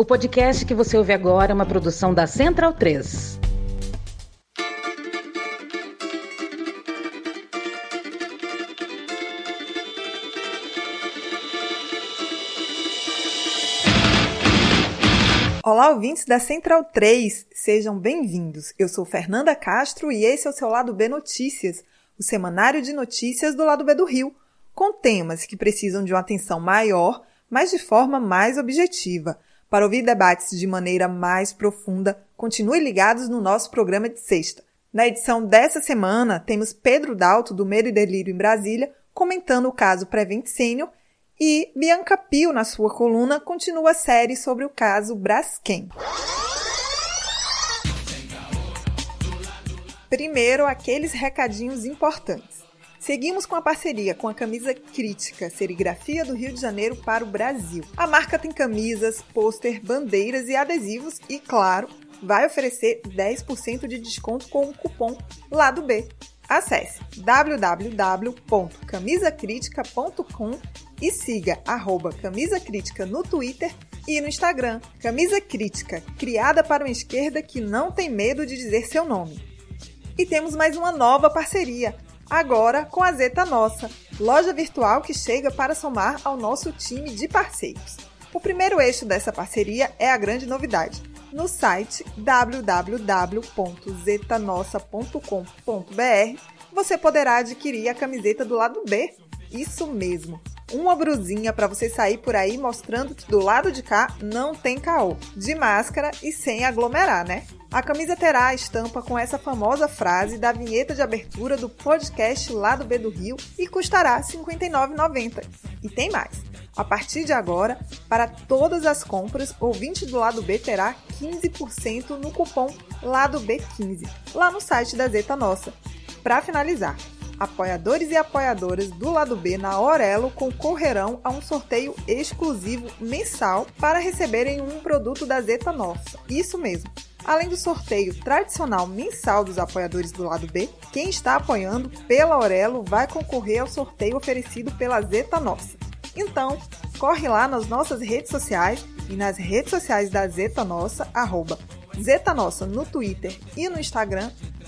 O podcast que você ouve agora é uma produção da Central 3. Olá, ouvintes da Central 3, sejam bem-vindos. Eu sou Fernanda Castro e esse é o seu Lado B Notícias, o semanário de notícias do Lado B do Rio, com temas que precisam de uma atenção maior, mas de forma mais objetiva. Para ouvir debates de maneira mais profunda, continue ligados no nosso programa de sexta. Na edição dessa semana, temos Pedro Dalto, do Medo e Delírio em Brasília, comentando o caso Prevent Senior e Bianca Pio, na sua coluna, continua a série sobre o caso Braskem. Primeiro, aqueles recadinhos importantes. Seguimos com a parceria com a camisa Crítica Serigrafia do Rio de Janeiro para o Brasil. A marca tem camisas, pôster, bandeiras e adesivos e, claro, vai oferecer 10% de desconto com o cupom Lado B. Acesse www.camisacritica.com e siga arroba Camisa Crítica no Twitter e no Instagram. Camisa Crítica, criada para uma esquerda que não tem medo de dizer seu nome. E temos mais uma nova parceria, agora com a Zeta Nossa, loja virtual que chega para somar ao nosso time de parceiros. O primeiro eixo dessa parceria é a grande novidade. No site www.zetanossa.com.br você poderá adquirir a camiseta do lado B. Isso mesmo! Uma brusinha para você sair por aí mostrando que do lado de cá não tem caô, de máscara e sem aglomerar, né? A camisa terá a estampa com essa famosa frase da vinheta de abertura do podcast Lado B do Rio e custará R$ 59,90. E tem mais. A partir de agora, para todas as compras, o ouvinte do Lado B terá 15% no cupom Lado B15, lá no site da Zeta Nossa. Para finalizar, apoiadores e apoiadoras do lado B na Aurelo concorrerão a um sorteio exclusivo mensal para receberem um produto da Zeta Nossa. Isso mesmo. Além do sorteio tradicional mensal dos apoiadores do lado B, quem está apoiando pela Aurelo vai concorrer ao sorteio oferecido pela Zeta Nossa. Então, corre lá nas nossas redes sociais e nas redes sociais da Zeta Nossa, arroba Zeta Nossa no Twitter e no Instagram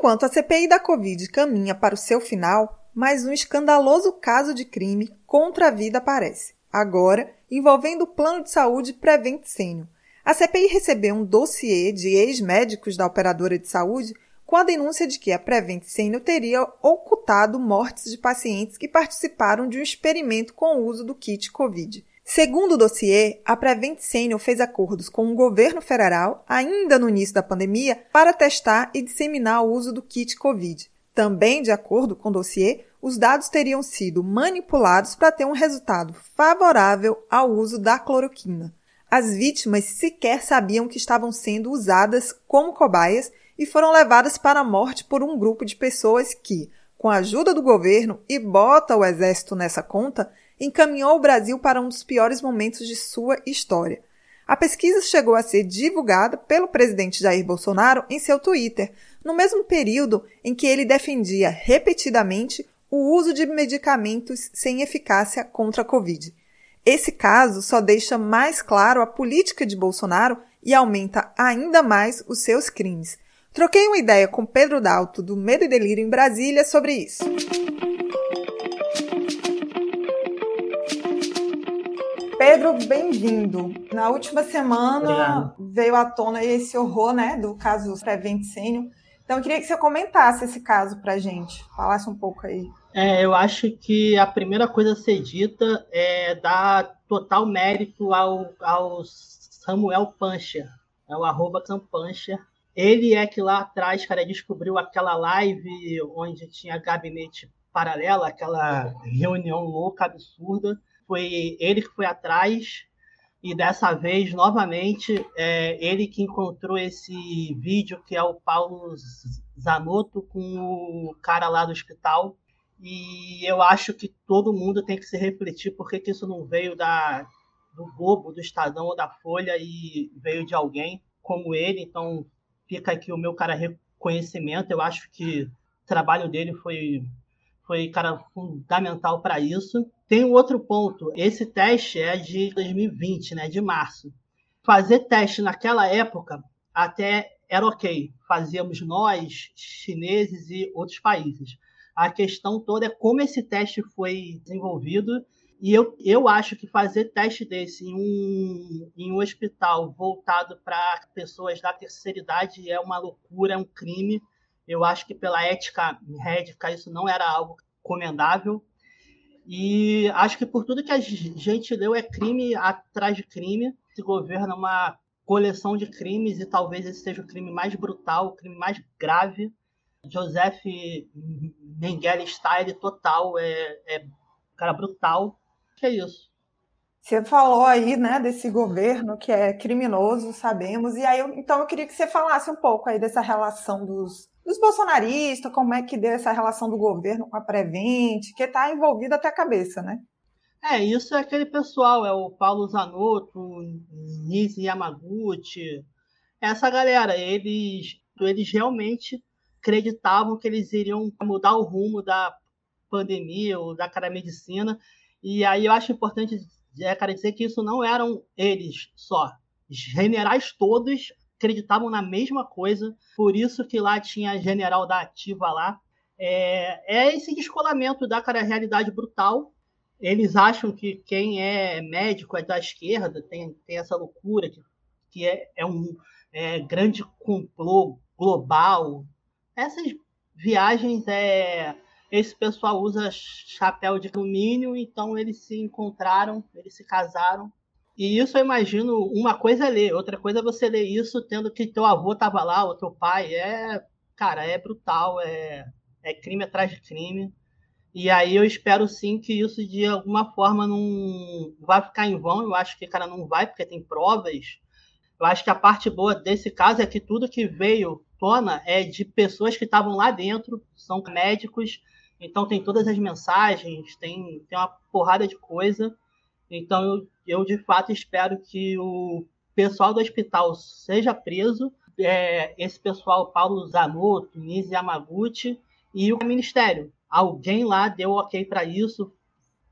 Enquanto a CPI da Covid caminha para o seu final, mais um escandaloso caso de crime contra a vida aparece, agora envolvendo o plano de saúde Prevent Senior. A CPI recebeu um dossiê de ex-médicos da operadora de saúde com a denúncia de que a Prevent Senior teria ocultado mortes de pacientes que participaram de um experimento com o uso do kit Covid. Segundo o dossiê, a Prevent Senior fez acordos com o governo federal, ainda no início da pandemia, para testar e disseminar o uso do kit Covid. Também, de acordo com o dossiê, os dados teriam sido manipulados para ter um resultado favorável ao uso da cloroquina. As vítimas sequer sabiam que estavam sendo usadas como cobaias e foram levadas para a morte por um grupo de pessoas que, com a ajuda do governo e bota o exército nessa conta, encaminhou o Brasil para um dos piores momentos de sua história. A pesquisa chegou a ser divulgada pelo presidente Jair Bolsonaro em seu Twitter, no mesmo período em que ele defendia repetidamente o uso de medicamentos sem eficácia contra a Covid. Esse caso só deixa mais claro a política de Bolsonaro e aumenta ainda mais os seus crimes. Troquei uma ideia com Pedro Dalto, do Medo e Delírio em Brasília, sobre isso. Pedro, bem-vindo. Na última semana Obrigado. veio à tona esse horror, né, do caso Prevent Senior. Então, eu queria que você comentasse esse caso para gente, falasse um pouco aí. É, eu acho que a primeira coisa a ser dita é dar total mérito ao, ao Samuel Pancha, é o arroba Campancha. Ele é que lá atrás, cara, descobriu aquela live onde tinha gabinete paralela, aquela reunião louca, absurda, foi ele que foi atrás E dessa vez, novamente, é ele que encontrou esse vídeo, que é o Paulo Zanotto com o cara lá do hospital. E eu acho que todo mundo tem que se refletir por que isso não veio da, do Globo, do Estadão ou da Folha e veio de alguém como ele. Então, fica aqui o meu cara reconhecimento. Eu acho que o trabalho dele foi, foi cara fundamental para isso. Tem um outro ponto. Esse teste é de 2020, né, de março. Fazer teste naquela época até era ok. Fazíamos nós, chineses e outros países. A questão toda é como esse teste foi desenvolvido e eu, eu acho que fazer teste desse em um, em um hospital voltado para pessoas da terceira idade é uma loucura, é um crime. Eu acho que pela ética médica isso não era algo comendável. E acho que por tudo que a gente leu é crime atrás de crime. Esse governo é uma coleção de crimes e talvez esse seja o crime mais brutal, o crime mais grave. Joseph Mengele Style total, é, é cara brutal que é isso. Você falou aí, né, desse governo que é criminoso, sabemos, e aí eu, então eu queria que você falasse um pouco aí dessa relação dos, dos bolsonaristas, como é que deu essa relação do governo com a Prevent, que está envolvida até a cabeça, né? É, isso é aquele pessoal, é o Paulo Zanotto, Nisi Yamaguchi, essa galera, eles, eles realmente acreditavam que eles iriam mudar o rumo da pandemia ou da cara medicina e aí eu acho importante é, cara, dizer que isso não eram eles só. Generais todos acreditavam na mesma coisa, por isso que lá tinha general da ativa lá. É, é esse descolamento da cara, realidade brutal. Eles acham que quem é médico é da esquerda, tem, tem essa loucura que, que é, é um é, grande complô global. Essas viagens é, esse pessoal usa chapéu de alumínio, então eles se encontraram, eles se casaram. E isso eu imagino, uma coisa é ler, outra coisa é você ler isso tendo que teu avô estava lá, ou teu pai. É, cara, é brutal, é, é crime atrás de crime. E aí eu espero sim que isso de alguma forma não vai ficar em vão. Eu acho que, cara, não vai, porque tem provas. Eu acho que a parte boa desse caso é que tudo que veio tona é de pessoas que estavam lá dentro, são médicos, então tem todas as mensagens, tem, tem uma porrada de coisa. Então eu, eu de fato espero que o pessoal do hospital seja preso. É, esse pessoal, Paulo Zanotto, Nise Yamaguchi e o Ministério. Alguém lá deu ok para isso.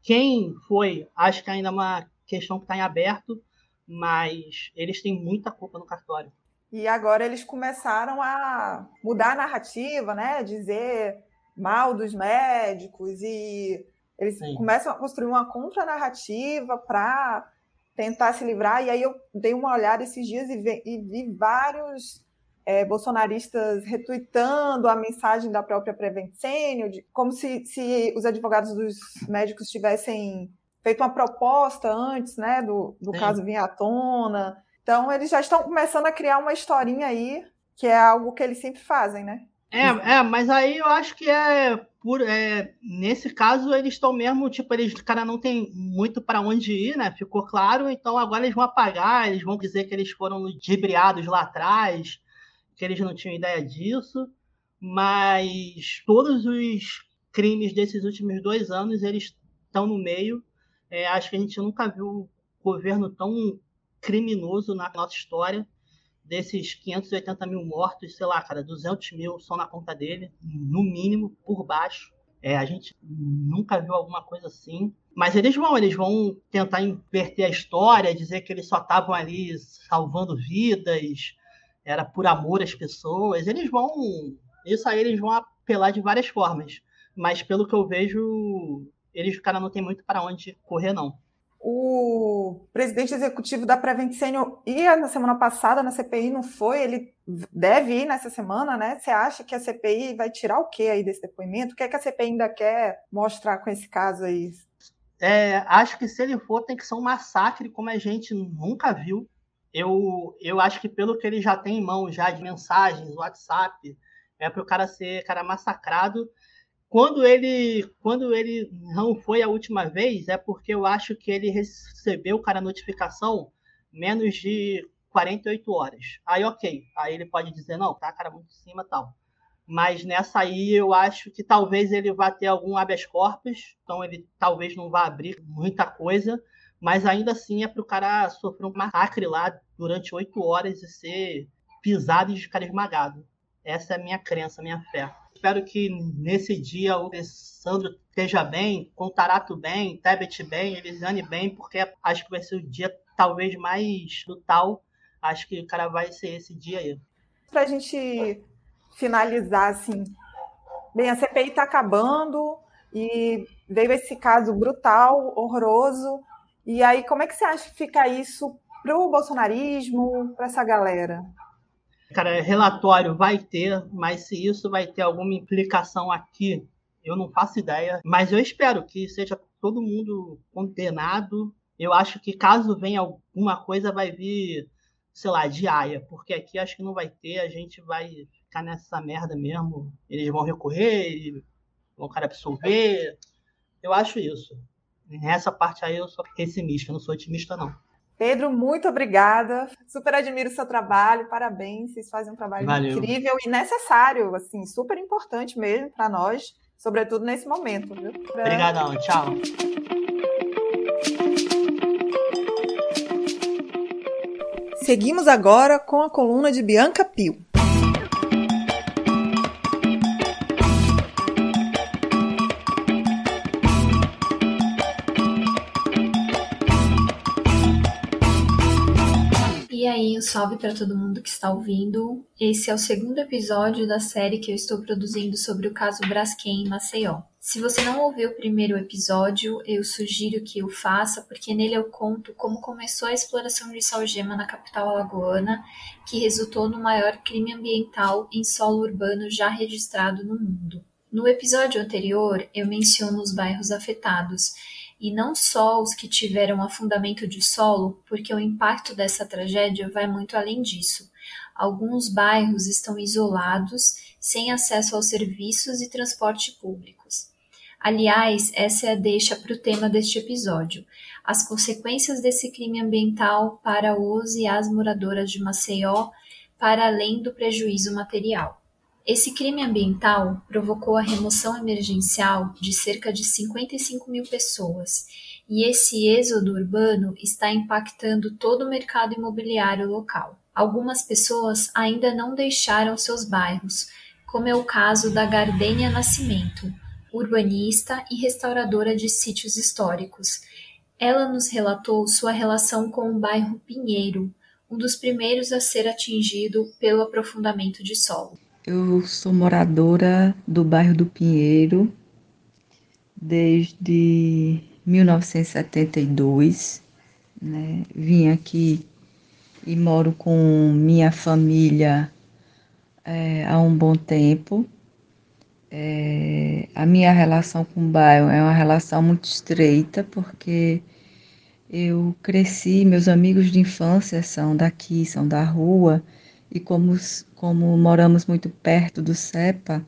Quem foi, acho que ainda é uma questão que está em aberto, mas eles têm muita culpa no cartório. E agora eles começaram a mudar a narrativa, né? Dizer mal dos médicos e eles Sim. começam a construir uma contranarrativa para tentar se livrar. E aí eu dei uma olhada esses dias e vi, e vi vários é, bolsonaristas retuitando a mensagem da própria Prevent Senior, de, como se, se os advogados dos médicos tivessem feito uma proposta antes né, do, do caso vir à tona. Então, eles já estão começando a criar uma historinha aí, que é algo que eles sempre fazem, né? É, é, mas aí eu acho que é por é, nesse caso eles estão mesmo tipo eles cara não tem muito para onde ir, né? Ficou claro, então agora eles vão apagar, eles vão dizer que eles foram ludibriados lá atrás, que eles não tinham ideia disso, mas todos os crimes desses últimos dois anos eles estão no meio. É, acho que a gente nunca viu governo tão criminoso na nossa história desses 580 mil mortos, sei lá, cara, 200 mil só na conta dele, no mínimo, por baixo. É, a gente nunca viu alguma coisa assim. Mas eles vão, eles vão tentar inverter a história, dizer que eles só estavam ali salvando vidas, era por amor às pessoas. Eles vão. Isso aí eles vão apelar de várias formas. Mas pelo que eu vejo, eles, cara, não tem muito para onde correr, não o presidente executivo da Prevent Senior ia na semana passada na CPI, não foi? Ele deve ir nessa semana, né? Você acha que a CPI vai tirar o que aí desse depoimento? O que é que a CPI ainda quer mostrar com esse caso aí? É, acho que se ele for, tem que ser um massacre como a gente nunca viu. Eu, eu acho que pelo que ele já tem em mão já de mensagens, WhatsApp, é para o cara ser cara massacrado quando ele, quando ele não foi a última vez, é porque eu acho que ele recebeu, cara, a notificação menos de 48 horas. Aí, ok. Aí ele pode dizer, não, tá, cara, muito em cima tal. Mas nessa aí eu acho que talvez ele vá ter algum habeas corpus, então ele talvez não vá abrir muita coisa, mas ainda assim é para o cara sofrer um massacre lá durante oito horas e ser pisado e ficar esmagado. Essa é a minha crença, a minha fé. Espero que nesse dia o Alessandro esteja bem, Contarato bem, Tebet bem, Elisiane bem, porque acho que vai ser o dia talvez mais brutal. Acho que o cara vai ser esse dia aí. Para a gente finalizar, assim, bem, a CPI está acabando e veio esse caso brutal, horroroso. E aí, como é que você acha que fica isso para o bolsonarismo, para essa galera? Cara, relatório vai ter, mas se isso vai ter alguma implicação aqui, eu não faço ideia. Mas eu espero que seja todo mundo condenado. Eu acho que caso venha alguma coisa, vai vir, sei lá, de aia, porque aqui acho que não vai ter, a gente vai ficar nessa merda mesmo. Eles vão recorrer, vão cara absolver. Eu acho isso. Nessa parte aí eu sou pessimista, não sou otimista, não. Pedro, muito obrigada. Super admiro o seu trabalho, parabéns. Vocês fazem um trabalho Valeu. incrível e necessário, assim, super importante mesmo para nós, sobretudo nesse momento. Viu? Pra... Obrigadão, tchau. Seguimos agora com a coluna de Bianca Pio. Um salve para todo mundo que está ouvindo. Esse é o segundo episódio da série que eu estou produzindo sobre o caso Braskem em Maceió. Se você não ouviu o primeiro episódio, eu sugiro que o faça, porque nele eu conto como começou a exploração de salgema na capital alagoana, que resultou no maior crime ambiental em solo urbano já registrado no mundo. No episódio anterior, eu menciono os bairros afetados e não só os que tiveram afundamento de solo, porque o impacto dessa tragédia vai muito além disso. Alguns bairros estão isolados, sem acesso aos serviços e transporte públicos. Aliás, essa é a deixa para o tema deste episódio: as consequências desse crime ambiental para os e as moradoras de Maceió, para além do prejuízo material. Esse crime ambiental provocou a remoção emergencial de cerca de 55 mil pessoas, e esse êxodo urbano está impactando todo o mercado imobiliário local. Algumas pessoas ainda não deixaram seus bairros, como é o caso da Gardênia Nascimento, urbanista e restauradora de sítios históricos. Ela nos relatou sua relação com o bairro Pinheiro, um dos primeiros a ser atingido pelo aprofundamento de solo. Eu sou moradora do bairro do Pinheiro desde 1972. Né? Vim aqui e moro com minha família é, há um bom tempo. É, a minha relação com o bairro é uma relação muito estreita, porque eu cresci, meus amigos de infância são daqui, são da rua, e como, como moramos muito perto do CEPA,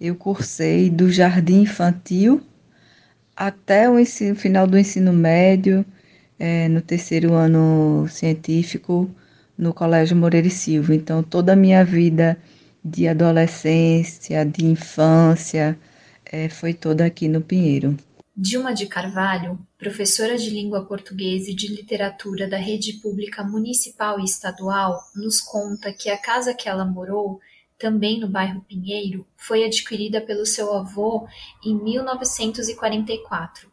eu cursei do jardim infantil até o ensino, final do ensino médio, é, no terceiro ano científico, no Colégio Moreira e Silva. Então, toda a minha vida de adolescência, de infância, é, foi toda aqui no Pinheiro. Dilma de Carvalho, professora de língua portuguesa e de literatura da rede pública municipal e estadual, nos conta que a casa que ela morou, também no bairro Pinheiro, foi adquirida pelo seu avô em 1944.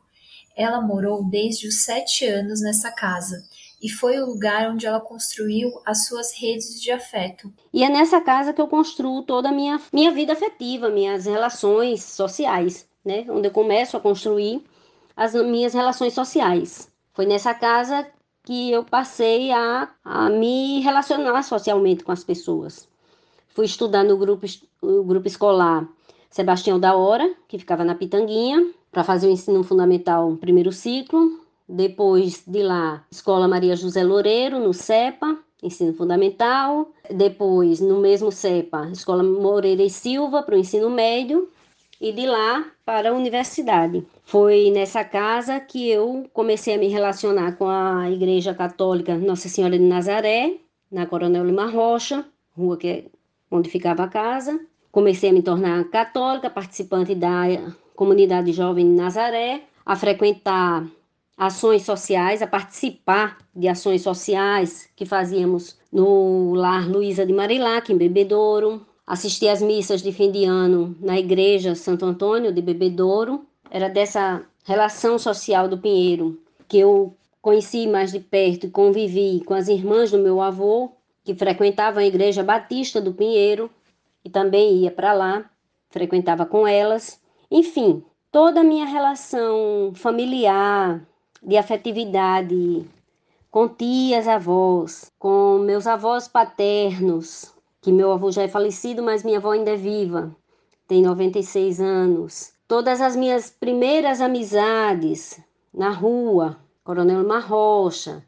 Ela morou desde os sete anos nessa casa e foi o lugar onde ela construiu as suas redes de afeto. E é nessa casa que eu construo toda a minha, minha vida afetiva, minhas relações sociais né, onde eu começo a construir as minhas relações sociais. Foi nessa casa que eu passei a, a me relacionar socialmente com as pessoas. Fui estudar no grupo, no grupo escolar Sebastião da Hora, que ficava na Pitanguinha, para fazer o ensino fundamental primeiro ciclo. Depois de lá, Escola Maria José Loureiro, no CEPA, ensino fundamental. Depois, no mesmo CEPA, Escola Moreira e Silva, para o ensino médio e de lá para a universidade. Foi nessa casa que eu comecei a me relacionar com a Igreja Católica Nossa Senhora de Nazaré, na Coronel Lima Rocha, rua que é onde ficava a casa. Comecei a me tornar católica, participante da comunidade jovem de Nazaré, a frequentar ações sociais, a participar de ações sociais que fazíamos no Lar Luísa de Marilac, em Bebedouro, assisti às missas de fim de ano na igreja Santo Antônio de Bebedouro. Era dessa relação social do Pinheiro que eu conheci mais de perto e convivi com as irmãs do meu avô, que frequentavam a igreja Batista do Pinheiro e também ia para lá, frequentava com elas. Enfim, toda a minha relação familiar, de afetividade com tias avós, com meus avós paternos, que meu avô já é falecido, mas minha avó ainda é viva, tem 96 anos. Todas as minhas primeiras amizades na rua, Coronel Marrocha,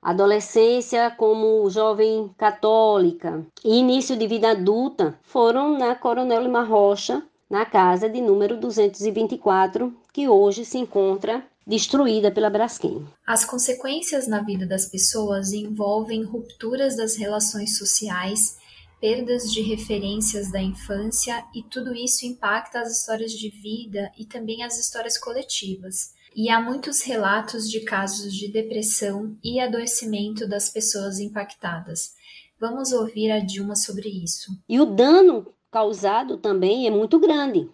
adolescência como jovem católica e início de vida adulta foram na Coronel Lima Rocha, na casa de número 224, que hoje se encontra destruída pela Braskem. As consequências na vida das pessoas envolvem rupturas das relações sociais, perdas de referências da infância e tudo isso impacta as histórias de vida e também as histórias coletivas. E há muitos relatos de casos de depressão e adoecimento das pessoas impactadas. Vamos ouvir a Dilma sobre isso. E o dano causado também é muito grande.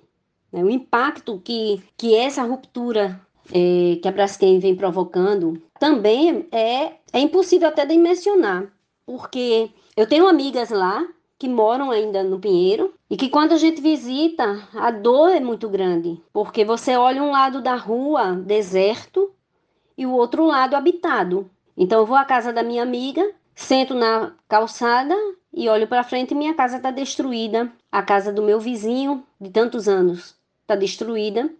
Né? O impacto que, que essa ruptura é, que a Braskem vem provocando também é, é impossível até de mencionar, porque eu tenho amigas lá que moram ainda no Pinheiro e que quando a gente visita, a dor é muito grande, porque você olha um lado da rua deserto e o outro lado habitado. Então eu vou à casa da minha amiga, sento na calçada e olho para frente e minha casa está destruída. A casa do meu vizinho de tantos anos está destruída.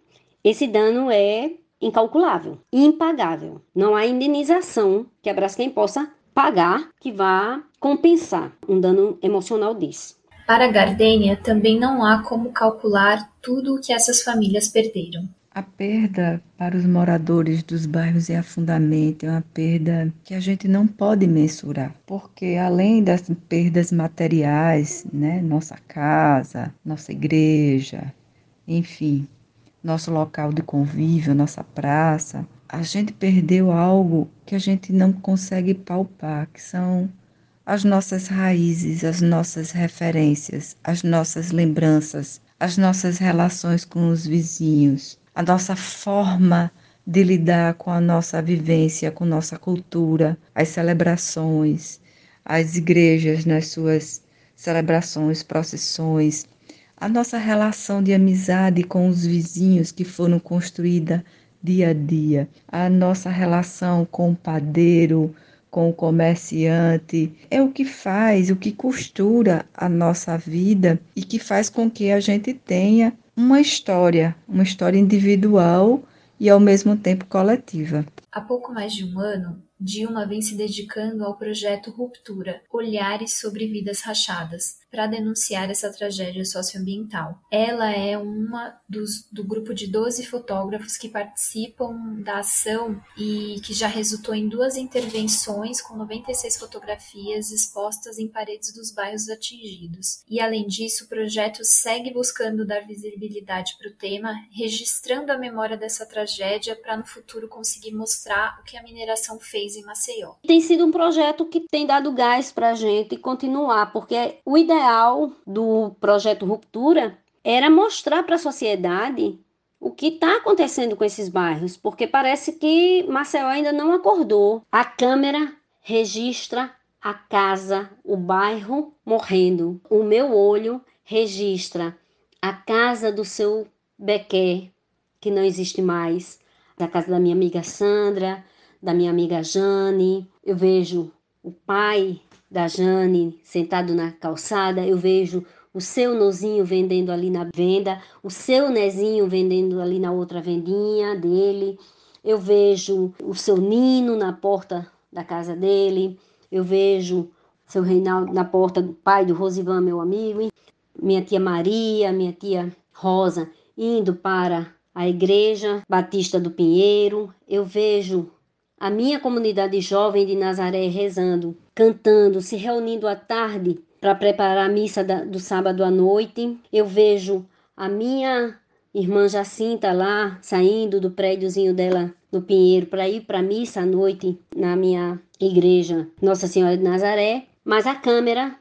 Esse dano é incalculável, impagável. Não há indenização que a Braskem possa pagar que vá compensar um dano emocional desse. Para a Gardênia, também não há como calcular tudo o que essas famílias perderam. A perda para os moradores dos bairros é afundamento, é uma perda que a gente não pode mensurar, porque além das perdas materiais, né, nossa casa, nossa igreja, enfim, nosso local de convívio, nossa praça, a gente perdeu algo que a gente não consegue palpar, que são as nossas raízes, as nossas referências, as nossas lembranças, as nossas relações com os vizinhos, a nossa forma de lidar com a nossa vivência, com nossa cultura, as celebrações, as igrejas nas suas celebrações, procissões, a nossa relação de amizade com os vizinhos que foram construída dia a dia, a nossa relação com o padeiro, com o comerciante, é o que faz, o que costura a nossa vida e que faz com que a gente tenha uma história, uma história individual e ao mesmo tempo coletiva. Há pouco mais de um ano, Dilma vem se dedicando ao projeto Ruptura Olhares sobre Vidas Rachadas para denunciar essa tragédia socioambiental. Ela é uma dos, do grupo de 12 fotógrafos que participam da ação e que já resultou em duas intervenções com 96 fotografias expostas em paredes dos bairros atingidos. E além disso, o projeto segue buscando dar visibilidade para o tema, registrando a memória dessa tragédia para no futuro conseguir mostrar o que a mineração fez em Maceió. Tem sido um projeto que tem dado gás para a gente continuar, porque o ideal do projeto Ruptura era mostrar para a sociedade o que está acontecendo com esses bairros, porque parece que Maceió ainda não acordou. A câmera registra a casa, o bairro morrendo. O meu olho registra a casa do seu Bequer, que não existe mais, da casa da minha amiga Sandra, da minha amiga Jane, eu vejo o pai da Jane sentado na calçada, eu vejo o seu nozinho vendendo ali na venda, o seu nezinho vendendo ali na outra vendinha dele, eu vejo o seu Nino na porta da casa dele, eu vejo seu Reinaldo na porta do pai do Rosivan, meu amigo, minha tia Maria, minha tia Rosa. indo para a Igreja Batista do Pinheiro, eu vejo a minha comunidade jovem de Nazaré rezando, cantando, se reunindo à tarde para preparar a missa do sábado à noite. Eu vejo a minha irmã Jacinta lá saindo do prédiozinho dela no Pinheiro para ir para a missa à noite na minha igreja Nossa Senhora de Nazaré. Mas a câmera,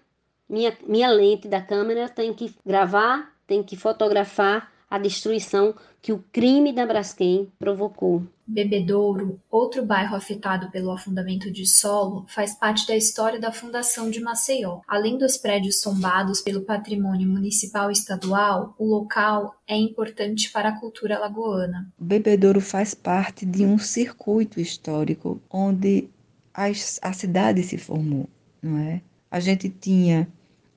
minha, minha lente da câmera tem que gravar, tem que fotografar a destruição que o crime da Braskem provocou. Bebedouro, outro bairro afetado pelo afundamento de solo, faz parte da história da fundação de Maceió. Além dos prédios tombados pelo patrimônio municipal e estadual, o local é importante para a cultura lagoana. Bebedouro faz parte de um circuito histórico onde a, a cidade se formou, não é? A gente tinha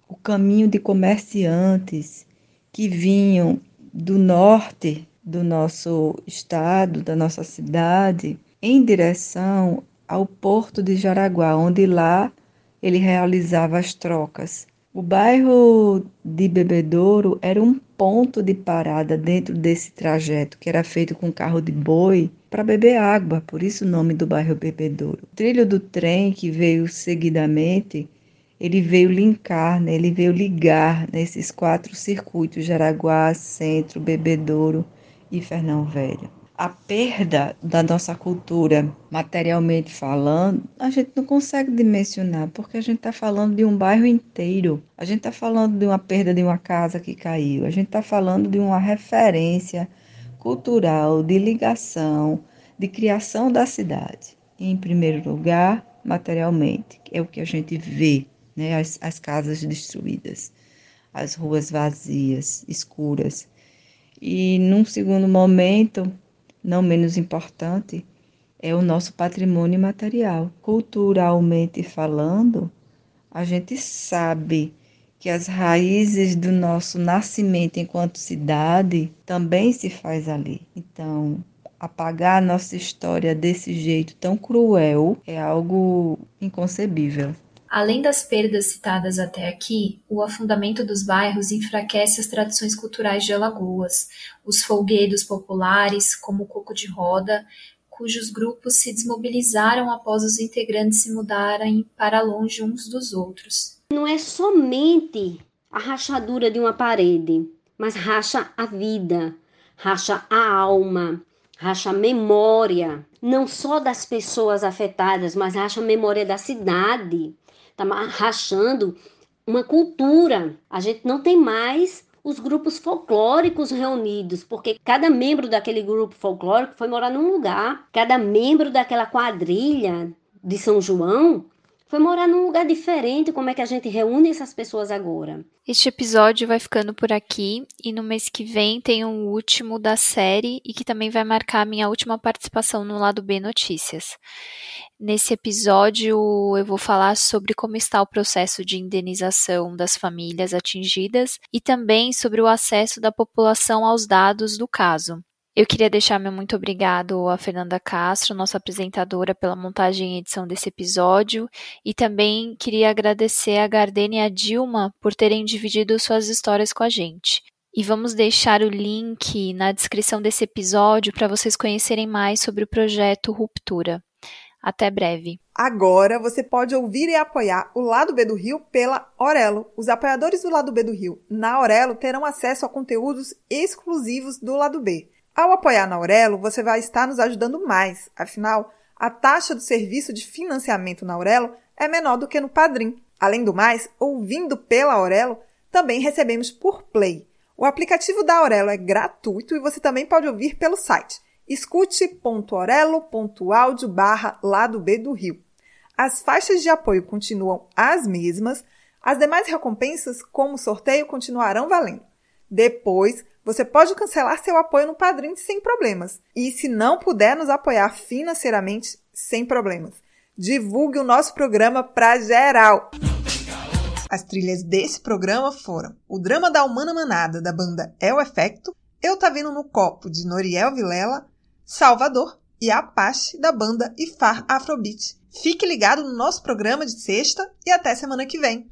o caminho de comerciantes que vinham do norte do nosso estado, da nossa cidade, em direção ao porto de Jaraguá, onde lá ele realizava as trocas. O bairro de Bebedouro era um ponto de parada dentro desse trajeto, que era feito com carro de boi para beber água, por isso o nome do bairro Bebedouro. O trilho do trem que veio seguidamente ele veio linkar, né? ele veio ligar nesses quatro circuitos, Jaraguá, Centro, Bebedouro e Fernão Velho. A perda da nossa cultura, materialmente falando, a gente não consegue dimensionar, porque a gente está falando de um bairro inteiro. A gente está falando de uma perda de uma casa que caiu. A gente está falando de uma referência cultural, de ligação, de criação da cidade. em primeiro lugar, materialmente, é o que a gente vê né? as, as casas destruídas, as ruas vazias, escuras. E num segundo momento, não menos importante, é o nosso patrimônio material. Culturalmente falando, a gente sabe que as raízes do nosso nascimento enquanto cidade também se faz ali. Então, apagar a nossa história desse jeito tão cruel é algo inconcebível. Além das perdas citadas até aqui, o afundamento dos bairros enfraquece as tradições culturais de Alagoas, os folguedos populares, como o coco de roda, cujos grupos se desmobilizaram após os integrantes se mudarem para longe uns dos outros. Não é somente a rachadura de uma parede, mas racha a vida, racha a alma, racha a memória, não só das pessoas afetadas, mas racha a memória da cidade está rachando uma cultura. A gente não tem mais os grupos folclóricos reunidos, porque cada membro daquele grupo folclórico foi morar num lugar, cada membro daquela quadrilha de São João foi morar num lugar diferente. Como é que a gente reúne essas pessoas agora? Este episódio vai ficando por aqui e no mês que vem tem um último da série e que também vai marcar a minha última participação no lado B Notícias. Nesse episódio eu vou falar sobre como está o processo de indenização das famílias atingidas e também sobre o acesso da população aos dados do caso. Eu queria deixar meu muito obrigado a Fernanda Castro, nossa apresentadora, pela montagem e edição desse episódio, e também queria agradecer a Gardene e a Dilma por terem dividido suas histórias com a gente. E vamos deixar o link na descrição desse episódio para vocês conhecerem mais sobre o projeto Ruptura. Até breve. Agora você pode ouvir e apoiar o Lado B do Rio pela Orelo. Os apoiadores do Lado B do Rio na Orelo terão acesso a conteúdos exclusivos do Lado B ao apoiar na Aurelo, você vai estar nos ajudando mais, afinal, a taxa do serviço de financiamento na Aurelo é menor do que no Padrim. Além do mais, ouvindo pela Aurelo, também recebemos por Play. O aplicativo da Aurelo é gratuito e você também pode ouvir pelo site escute.orelo.audio barra lado B do Rio. As faixas de apoio continuam as mesmas, as demais recompensas, como sorteio, continuarão valendo. Depois, você pode cancelar seu apoio no Padrim sem problemas. E se não puder nos apoiar financeiramente, sem problemas. Divulgue o nosso programa para geral. As trilhas desse programa foram o Drama da Humana Manada, da banda É o Efecto, Eu Tá Vendo no Copo, de Noriel Vilela, Salvador e Apache, da banda Ifar Afrobeat. Fique ligado no nosso programa de sexta e até semana que vem.